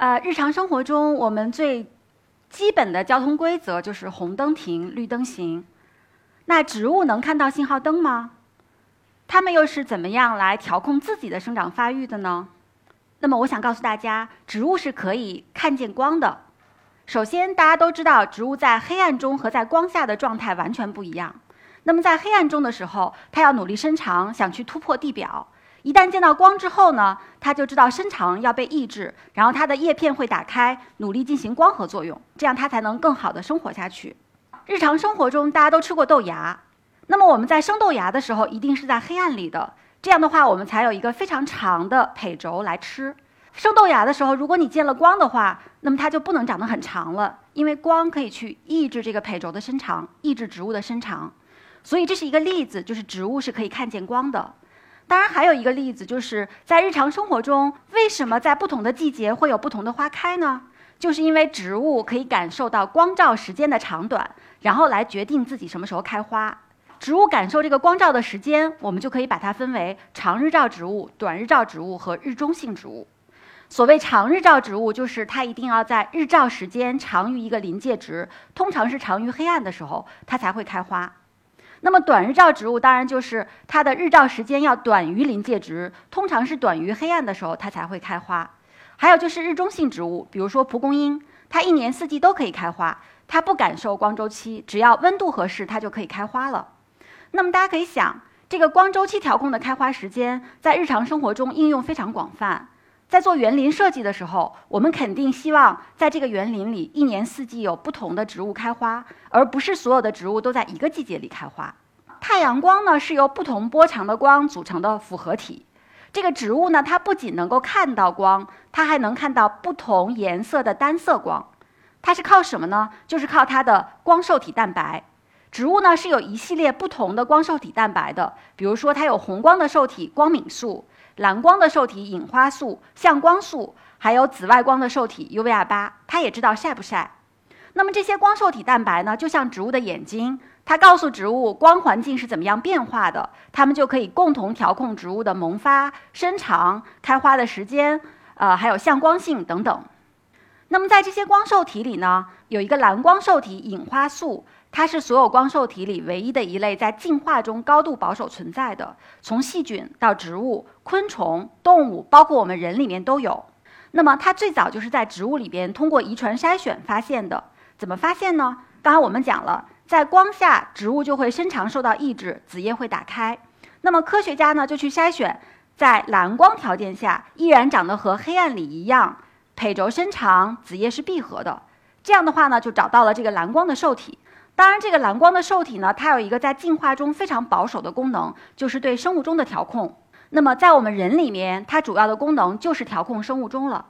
呃，日常生活中我们最基本的交通规则就是红灯停，绿灯行。那植物能看到信号灯吗？它们又是怎么样来调控自己的生长发育的呢？那么我想告诉大家，植物是可以看见光的。首先，大家都知道，植物在黑暗中和在光下的状态完全不一样。那么在黑暗中的时候，它要努力伸长，想去突破地表。一旦见到光之后呢，它就知道伸长要被抑制，然后它的叶片会打开，努力进行光合作用，这样它才能更好的生活下去。日常生活中，大家都吃过豆芽，那么我们在生豆芽的时候，一定是在黑暗里的，这样的话，我们才有一个非常长的胚轴来吃。生豆芽的时候，如果你见了光的话，那么它就不能长得很长了，因为光可以去抑制这个胚轴的伸长，抑制植物的伸长。所以这是一个例子，就是植物是可以看见光的。当然，还有一个例子，就是在日常生活中，为什么在不同的季节会有不同的花开呢？就是因为植物可以感受到光照时间的长短，然后来决定自己什么时候开花。植物感受这个光照的时间，我们就可以把它分为长日照植物、短日照植物和日中性植物。所谓长日照植物，就是它一定要在日照时间长于一个临界值，通常是长于黑暗的时候，它才会开花。那么短日照植物当然就是它的日照时间要短于临界值，通常是短于黑暗的时候它才会开花。还有就是日中性植物，比如说蒲公英，它一年四季都可以开花，它不感受光周期，只要温度合适，它就可以开花了。那么大家可以想，这个光周期调控的开花时间，在日常生活中应用非常广泛。在做园林设计的时候，我们肯定希望在这个园林里一年四季有不同的植物开花，而不是所有的植物都在一个季节里开花。太阳光呢是由不同波长的光组成的复合体。这个植物呢，它不仅能够看到光，它还能看到不同颜色的单色光。它是靠什么呢？就是靠它的光受体蛋白。植物呢是有一系列不同的光受体蛋白的，比如说它有红光的受体光敏素。蓝光的受体隐花素、向光素，还有紫外光的受体 UVR 八，它也知道晒不晒。那么这些光受体蛋白呢，就像植物的眼睛，它告诉植物光环境是怎么样变化的，它们就可以共同调控植物的萌发、生长、开花的时间，呃，还有向光性等等。那么在这些光受体里呢，有一个蓝光受体隐花素。它是所有光受体里唯一的一类在进化中高度保守存在的，从细菌到植物、昆虫、动物，包括我们人里面都有。那么它最早就是在植物里边通过遗传筛选发现的。怎么发现呢？刚刚我们讲了，在光下植物就会伸长受到抑制，子叶会打开。那么科学家呢就去筛选，在蓝光条件下依然长得和黑暗里一样，胚轴伸长，子叶是闭合的。这样的话呢，就找到了这个蓝光的受体。当然，这个蓝光的受体呢，它有一个在进化中非常保守的功能，就是对生物钟的调控。那么在我们人里面，它主要的功能就是调控生物钟了。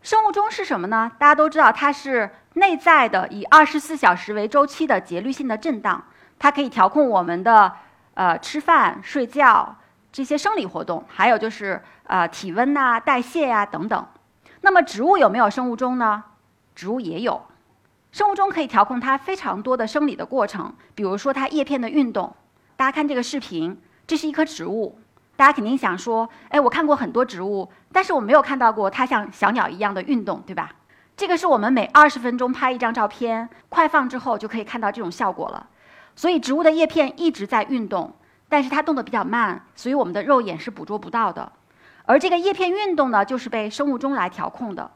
生物钟是什么呢？大家都知道，它是内在的以二十四小时为周期的节律性的震荡，它可以调控我们的呃吃饭、睡觉这些生理活动，还有就是呃体温呐、代谢呀等等。那么植物有没有生物钟呢？植物也有。生物钟可以调控它非常多的生理的过程，比如说它叶片的运动。大家看这个视频，这是一棵植物。大家肯定想说，哎，我看过很多植物，但是我没有看到过它像小鸟一样的运动，对吧？这个是我们每二十分钟拍一张照片，快放之后就可以看到这种效果了。所以植物的叶片一直在运动，但是它动得比较慢，所以我们的肉眼是捕捉不到的。而这个叶片运动呢，就是被生物钟来调控的。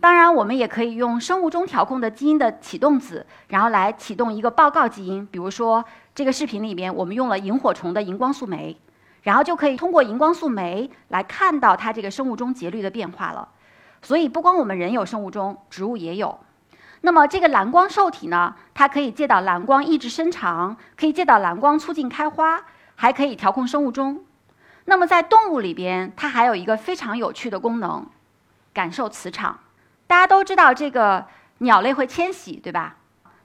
当然，我们也可以用生物钟调控的基因的启动子，然后来启动一个报告基因。比如说，这个视频里面我们用了萤火虫的荧光素酶，然后就可以通过荧光素酶来看到它这个生物钟节律的变化了。所以，不光我们人有生物钟，植物也有。那么，这个蓝光受体呢，它可以借导蓝光抑制伸长，可以借导蓝光促进开花，还可以调控生物钟。那么，在动物里边，它还有一个非常有趣的功能，感受磁场。大家都知道这个鸟类会迁徙，对吧？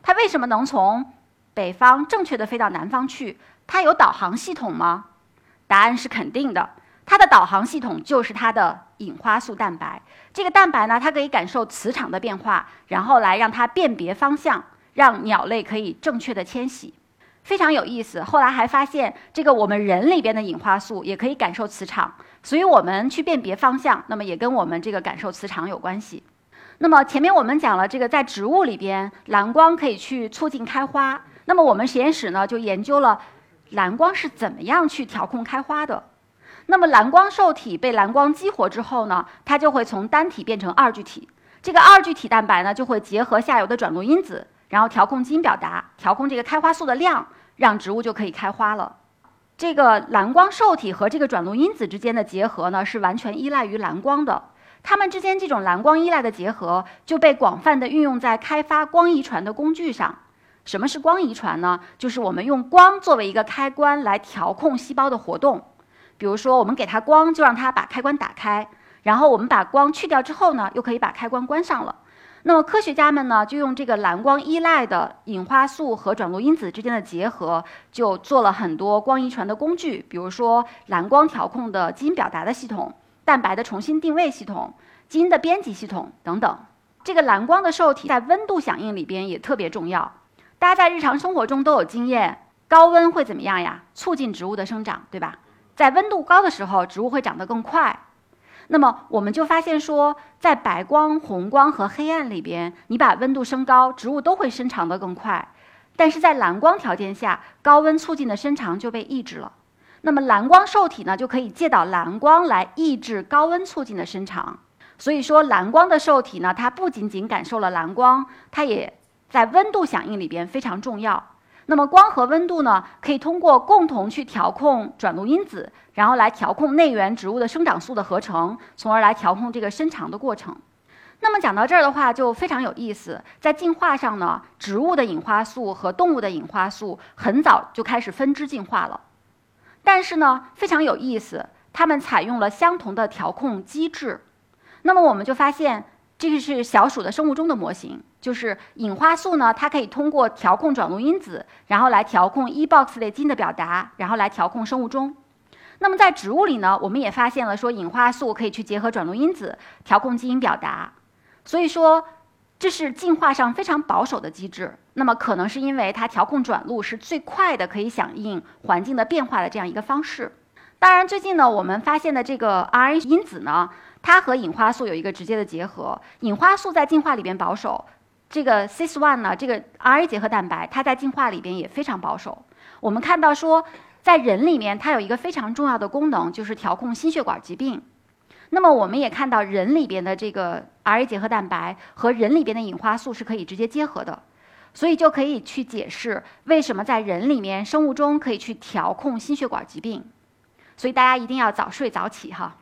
它为什么能从北方正确的飞到南方去？它有导航系统吗？答案是肯定的。它的导航系统就是它的隐花素蛋白。这个蛋白呢，它可以感受磁场的变化，然后来让它辨别方向，让鸟类可以正确的迁徙，非常有意思。后来还发现，这个我们人里边的隐花素也可以感受磁场，所以我们去辨别方向，那么也跟我们这个感受磁场有关系。那么前面我们讲了这个在植物里边，蓝光可以去促进开花。那么我们实验室呢就研究了蓝光是怎么样去调控开花的。那么蓝光受体被蓝光激活之后呢，它就会从单体变成二聚体。这个二聚体蛋白呢就会结合下游的转录因子，然后调控基因表达，调控这个开花素的量，让植物就可以开花了。这个蓝光受体和这个转录因子之间的结合呢，是完全依赖于蓝光的。它们之间这种蓝光依赖的结合就被广泛的运用在开发光遗传的工具上。什么是光遗传呢？就是我们用光作为一个开关来调控细胞的活动。比如说，我们给它光，就让它把开关打开；然后我们把光去掉之后呢，又可以把开关关上了。那么科学家们呢，就用这个蓝光依赖的隐花素和转录因子之间的结合，就做了很多光遗传的工具，比如说蓝光调控的基因表达的系统、蛋白的重新定位系统、基因的编辑系统等等。这个蓝光的受体在温度响应里边也特别重要。大家在日常生活中都有经验，高温会怎么样呀？促进植物的生长，对吧？在温度高的时候，植物会长得更快。那么我们就发现说，在白光、红光和黑暗里边，你把温度升高，植物都会生长得更快。但是在蓝光条件下，高温促进的生长就被抑制了。那么蓝光受体呢，就可以借导蓝光来抑制高温促进的生长。所以说，蓝光的受体呢，它不仅仅感受了蓝光，它也在温度响应里边非常重要。那么光和温度呢，可以通过共同去调控转录因子，然后来调控内源植物的生长素的合成，从而来调控这个生长的过程。那么讲到这儿的话，就非常有意思。在进化上呢，植物的隐花素和动物的隐花素很早就开始分支进化了，但是呢，非常有意思，它们采用了相同的调控机制。那么我们就发现。这个是小鼠的生物钟的模型，就是隐花素呢，它可以通过调控转录因子，然后来调控 e-box 类基因的表达，然后来调控生物钟。那么在植物里呢，我们也发现了说隐花素可以去结合转录因子调控基因表达。所以说，这是进化上非常保守的机制。那么可能是因为它调控转录是最快的，可以响应环境的变化的这样一个方式。当然，最近呢，我们发现的这个 RA 因子呢。它和隐花素有一个直接的结合。隐花素在进化里边保守，这个 cis1 呢，这个 RA 结合蛋白，它在进化里边也非常保守。我们看到说，在人里面，它有一个非常重要的功能，就是调控心血管疾病。那么，我们也看到人里边的这个 RA 结合蛋白和人里边的隐花素是可以直接结合的，所以就可以去解释为什么在人里面生物钟可以去调控心血管疾病。所以大家一定要早睡早起哈。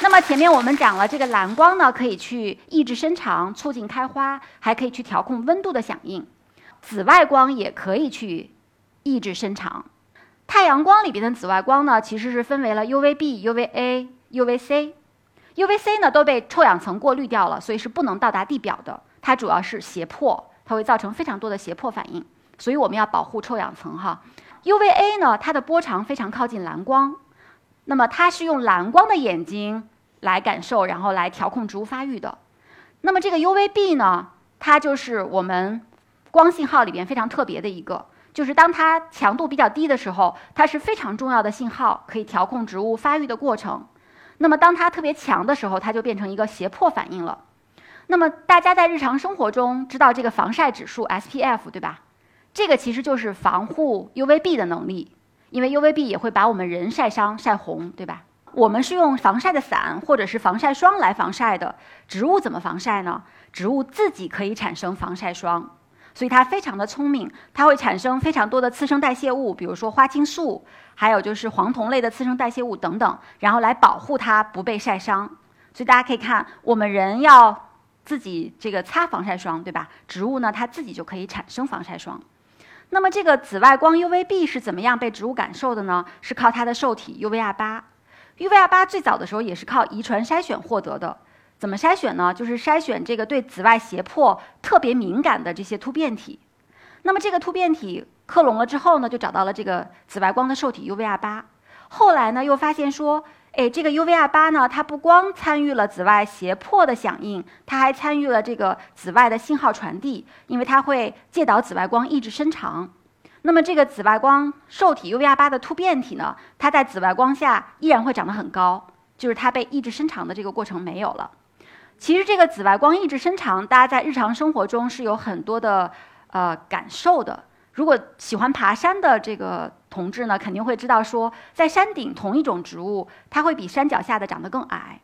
那么前面我们讲了，这个蓝光呢可以去抑制生长、促进开花，还可以去调控温度的响应。紫外光也可以去抑制生长。太阳光里边的紫外光呢，其实是分为了 UVB、UVA、UVC。UVC 呢都被臭氧层过滤掉了，所以是不能到达地表的。它主要是胁迫，它会造成非常多的胁迫反应，所以我们要保护臭氧层哈。UVA 呢，它的波长非常靠近蓝光，那么它是用蓝光的眼睛。来感受，然后来调控植物发育的。那么这个 UVB 呢，它就是我们光信号里边非常特别的一个，就是当它强度比较低的时候，它是非常重要的信号，可以调控植物发育的过程。那么当它特别强的时候，它就变成一个胁迫反应了。那么大家在日常生活中知道这个防晒指数 SPF 对吧？这个其实就是防护 UVB 的能力，因为 UVB 也会把我们人晒伤、晒红，对吧？我们是用防晒的伞或者是防晒霜来防晒的。植物怎么防晒呢？植物自己可以产生防晒霜，所以它非常的聪明，它会产生非常多的次生代谢物，比如说花青素，还有就是黄酮类的次生代谢物等等，然后来保护它不被晒伤。所以大家可以看，我们人要自己这个擦防晒霜，对吧？植物呢，它自己就可以产生防晒霜。那么这个紫外光 UVB 是怎么样被植物感受的呢？是靠它的受体 UVR 八。UVR 八最早的时候也是靠遗传筛选获得的，怎么筛选呢？就是筛选这个对紫外胁迫特别敏感的这些突变体。那么这个突变体克隆了之后呢，就找到了这个紫外光的受体 UVR 八。后来呢，又发现说，哎，这个 UVR 八呢，它不光参与了紫外胁迫的响应，它还参与了这个紫外的信号传递，因为它会借导紫外光抑制伸长。那么这个紫外光受体 UVR 八的突变体呢，它在紫外光下依然会长得很高，就是它被抑制伸长的这个过程没有了。其实这个紫外光抑制伸长，大家在日常生活中是有很多的呃感受的。如果喜欢爬山的这个同志呢，肯定会知道说，在山顶同一种植物，它会比山脚下的长得更矮。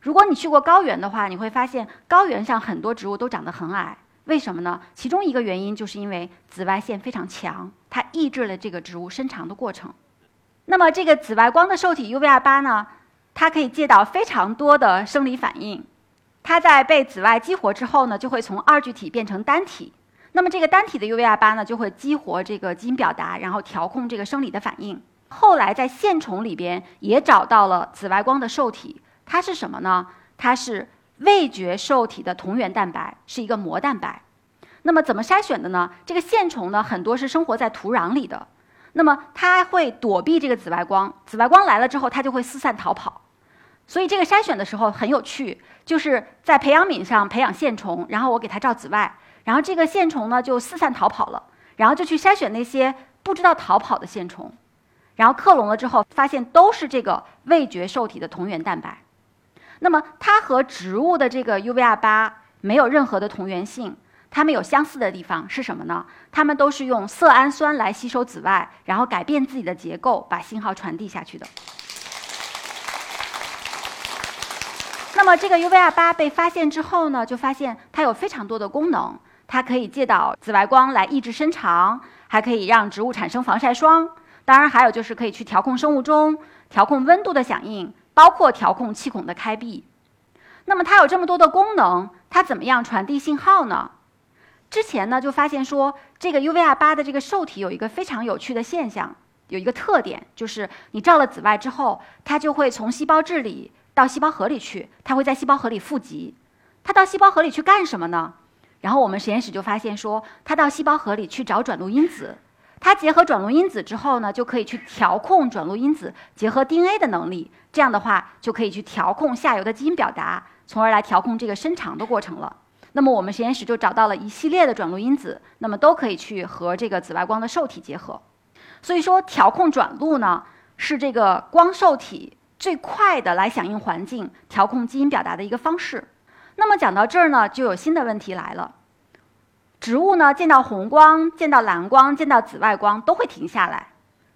如果你去过高原的话，你会发现高原上很多植物都长得很矮。为什么呢？其中一个原因就是因为紫外线非常强，它抑制了这个植物伸长的过程。那么这个紫外光的受体 UVR8 呢，它可以借到非常多的生理反应。它在被紫外激活之后呢，就会从二聚体变成单体。那么这个单体的 UVR8 呢，就会激活这个基因表达，然后调控这个生理的反应。后来在线虫里边也找到了紫外光的受体，它是什么呢？它是味觉受体的同源蛋白，是一个膜蛋白。那么怎么筛选的呢？这个线虫呢，很多是生活在土壤里的，那么它会躲避这个紫外光，紫外光来了之后，它就会四散逃跑。所以这个筛选的时候很有趣，就是在培养皿上培养线虫，然后我给它照紫外。然后这个线虫呢就四散逃跑了，然后就去筛选那些不知道逃跑的线虫，然后克隆了之后发现都是这个味觉受体的同源蛋白。那么它和植物的这个 UVR8 没有任何的同源性，它们有相似的地方是什么呢？它们都是用色氨酸来吸收紫外，然后改变自己的结构，把信号传递下去的。那么这个 UVR8 被发现之后呢，就发现它有非常多的功能。它可以借导紫外光来抑制伸长，还可以让植物产生防晒霜。当然，还有就是可以去调控生物钟、调控温度的响应，包括调控气孔的开闭。那么它有这么多的功能，它怎么样传递信号呢？之前呢就发现说，这个 UVR8 的这个受体有一个非常有趣的现象，有一个特点，就是你照了紫外之后，它就会从细胞质里到细胞核里去，它会在细胞核里富集。它到细胞核里去干什么呢？然后我们实验室就发现说，它到细胞核里去找转录因子，它结合转录因子之后呢，就可以去调控转录因子结合 DNA 的能力。这样的话，就可以去调控下游的基因表达，从而来调控这个伸长的过程了。那么我们实验室就找到了一系列的转录因子，那么都可以去和这个紫外光的受体结合。所以说，调控转录呢，是这个光受体最快的来响应环境、调控基因表达的一个方式。那么讲到这儿呢，就有新的问题来了。植物呢，见到红光、见到蓝光、见到紫外光都会停下来，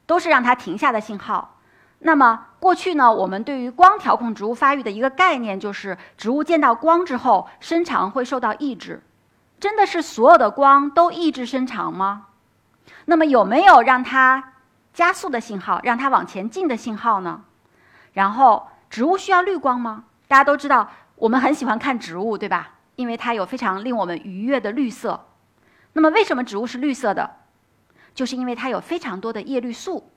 都是让它停下的信号。那么过去呢，我们对于光调控植物发育的一个概念就是，植物见到光之后，伸长会受到抑制。真的是所有的光都抑制伸长吗？那么有没有让它加速的信号，让它往前进的信号呢？然后，植物需要绿光吗？大家都知道。我们很喜欢看植物，对吧？因为它有非常令我们愉悦的绿色。那么，为什么植物是绿色的？就是因为它有非常多的叶绿素。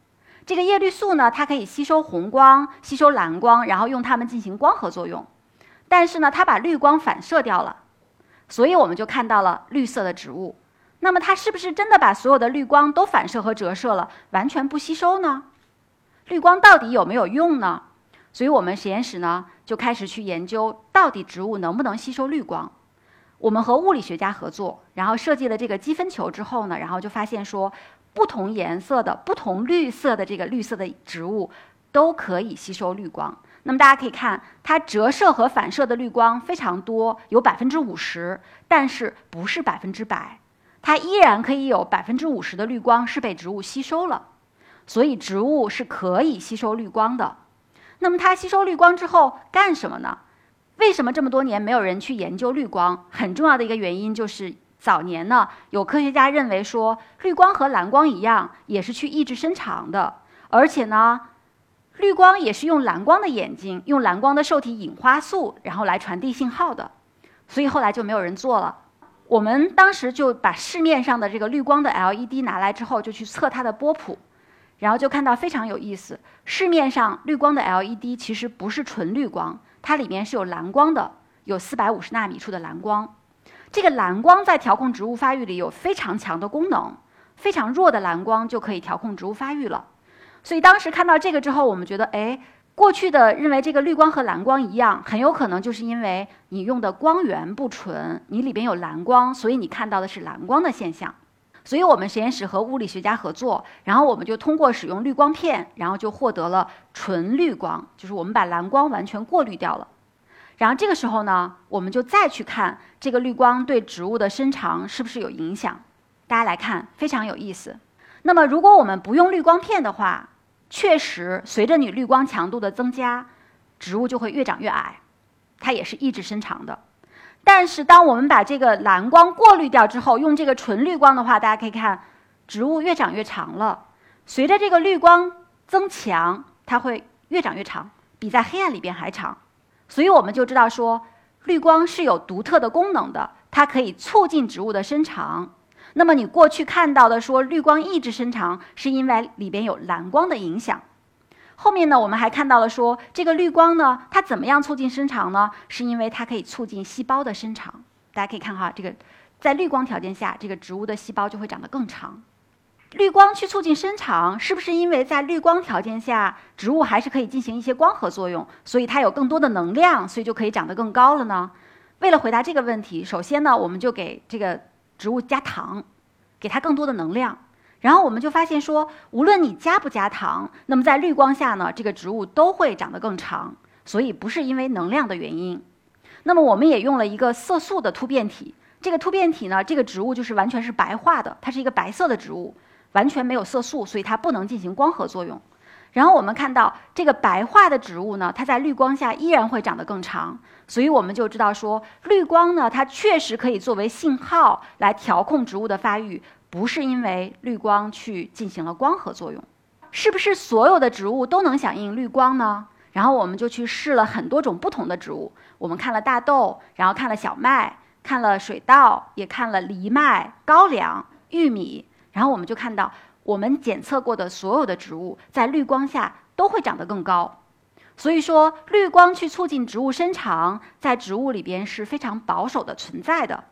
这个叶绿素呢，它可以吸收红光、吸收蓝光，然后用它们进行光合作用。但是呢，它把绿光反射掉了，所以我们就看到了绿色的植物。那么，它是不是真的把所有的绿光都反射和折射了，完全不吸收呢？绿光到底有没有用呢？所以我们实验室呢就开始去研究，到底植物能不能吸收绿光。我们和物理学家合作，然后设计了这个积分球之后呢，然后就发现说，不同颜色的、不同绿色的这个绿色的植物都可以吸收绿光。那么大家可以看，它折射和反射的绿光非常多，有百分之五十，但是不是百分之百，它依然可以有百分之五十的绿光是被植物吸收了。所以植物是可以吸收绿光的。那么它吸收绿光之后干什么呢？为什么这么多年没有人去研究绿光？很重要的一个原因就是早年呢，有科学家认为说，绿光和蓝光一样，也是去抑制伸长的，而且呢，绿光也是用蓝光的眼睛，用蓝光的受体隐花素，然后来传递信号的，所以后来就没有人做了。我们当时就把市面上的这个绿光的 LED 拿来之后，就去测它的波谱。然后就看到非常有意思，市面上绿光的 LED 其实不是纯绿光，它里面是有蓝光的，有四百五十纳米处的蓝光。这个蓝光在调控植物发育里有非常强的功能，非常弱的蓝光就可以调控植物发育了。所以当时看到这个之后，我们觉得，哎，过去的认为这个绿光和蓝光一样，很有可能就是因为你用的光源不纯，你里边有蓝光，所以你看到的是蓝光的现象。所以我们实验室和物理学家合作，然后我们就通过使用滤光片，然后就获得了纯绿光，就是我们把蓝光完全过滤掉了。然后这个时候呢，我们就再去看这个绿光对植物的伸长是不是有影响。大家来看，非常有意思。那么如果我们不用滤光片的话，确实随着你滤光强度的增加，植物就会越长越矮，它也是抑制伸长的。但是，当我们把这个蓝光过滤掉之后，用这个纯绿光的话，大家可以看，植物越长越长了。随着这个绿光增强，它会越长越长，比在黑暗里边还长。所以我们就知道说，绿光是有独特的功能的，它可以促进植物的生长。那么你过去看到的说绿光抑制生长，是因为里边有蓝光的影响。后面呢，我们还看到了说，这个绿光呢，它怎么样促进生长呢？是因为它可以促进细胞的生长。大家可以看哈，这个在绿光条件下，这个植物的细胞就会长得更长。绿光去促进生长，是不是因为在绿光条件下，植物还是可以进行一些光合作用，所以它有更多的能量，所以就可以长得更高了呢？为了回答这个问题，首先呢，我们就给这个植物加糖，给它更多的能量。然后我们就发现说，无论你加不加糖，那么在绿光下呢，这个植物都会长得更长。所以不是因为能量的原因。那么我们也用了一个色素的突变体。这个突变体呢，这个植物就是完全是白化的，它是一个白色的植物，完全没有色素，所以它不能进行光合作用。然后我们看到这个白化的植物呢，它在绿光下依然会长得更长。所以我们就知道说，绿光呢，它确实可以作为信号来调控植物的发育。不是因为绿光去进行了光合作用，是不是所有的植物都能响应绿光呢？然后我们就去试了很多种不同的植物，我们看了大豆，然后看了小麦，看了水稻，也看了藜麦、高粱、玉米，然后我们就看到，我们检测过的所有的植物在绿光下都会长得更高。所以说，绿光去促进植物生长，在植物里边是非常保守的存在的。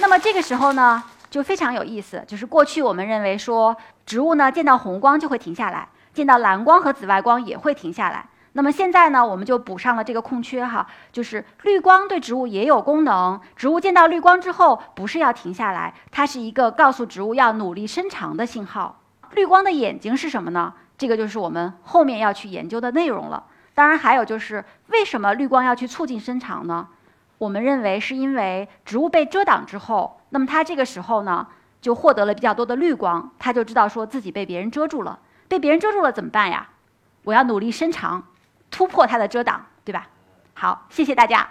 那么这个时候呢，就非常有意思。就是过去我们认为说，植物呢见到红光就会停下来，见到蓝光和紫外光也会停下来。那么现在呢，我们就补上了这个空缺哈，就是绿光对植物也有功能。植物见到绿光之后，不是要停下来，它是一个告诉植物要努力伸长的信号。绿光的眼睛是什么呢？这个就是我们后面要去研究的内容了。当然还有就是，为什么绿光要去促进生长呢？我们认为是因为植物被遮挡之后，那么它这个时候呢，就获得了比较多的绿光，它就知道说自己被别人遮住了，被别人遮住了怎么办呀？我要努力伸长，突破它的遮挡，对吧？好，谢谢大家。